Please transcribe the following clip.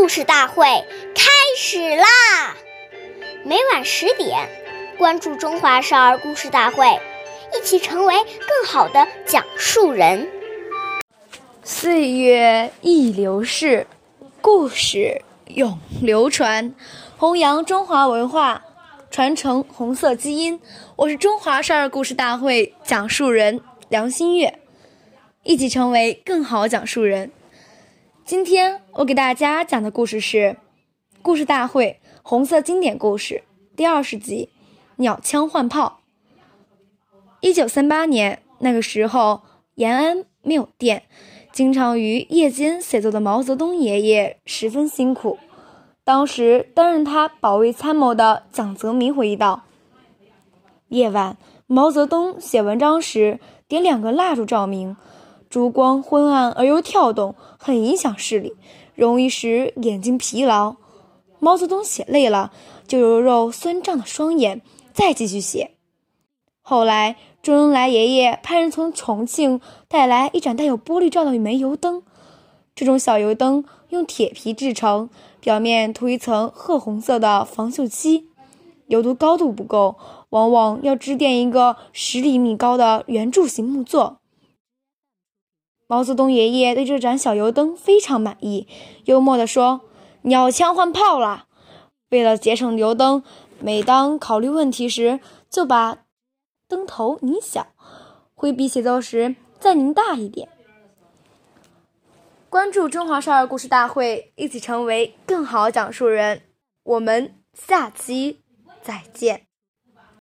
故事大会开始啦！每晚十点，关注《中华少儿故事大会》，一起成为更好的讲述人。岁月易流逝，故事永流传，弘扬中华文化，传承红色基因。我是中华少儿故事大会讲述人梁新月，一起成为更好讲述人。今天我给大家讲的故事是《故事大会红色经典故事》第二十集《鸟枪换炮》。一九三八年，那个时候延安没有电，经常于夜间写作的毛泽东爷爷十分辛苦。当时担任他保卫参谋的蒋泽民回忆道：“夜晚，毛泽东写文章时点两个蜡烛照明。”烛光昏暗而又跳动，很影响视力，容易使眼睛疲劳。毛泽东写累了，就揉揉酸胀的双眼，再继续写。后来，周恩来爷爷派人从重庆带来一盏带有玻璃罩的煤油灯。这种小油灯用铁皮制成，表面涂一层褐红色的防锈漆。油度高度不够，往往要支垫一个十厘米高的圆柱形木座。毛泽东爷爷对这盏小油灯非常满意，幽默地说：“鸟枪换炮了。”为了节省油灯，每当考虑问题时，就把灯头拧小，挥笔写作时再拧大一点。关注中华少儿故事大会，一起成为更好讲述人。我们下期再见。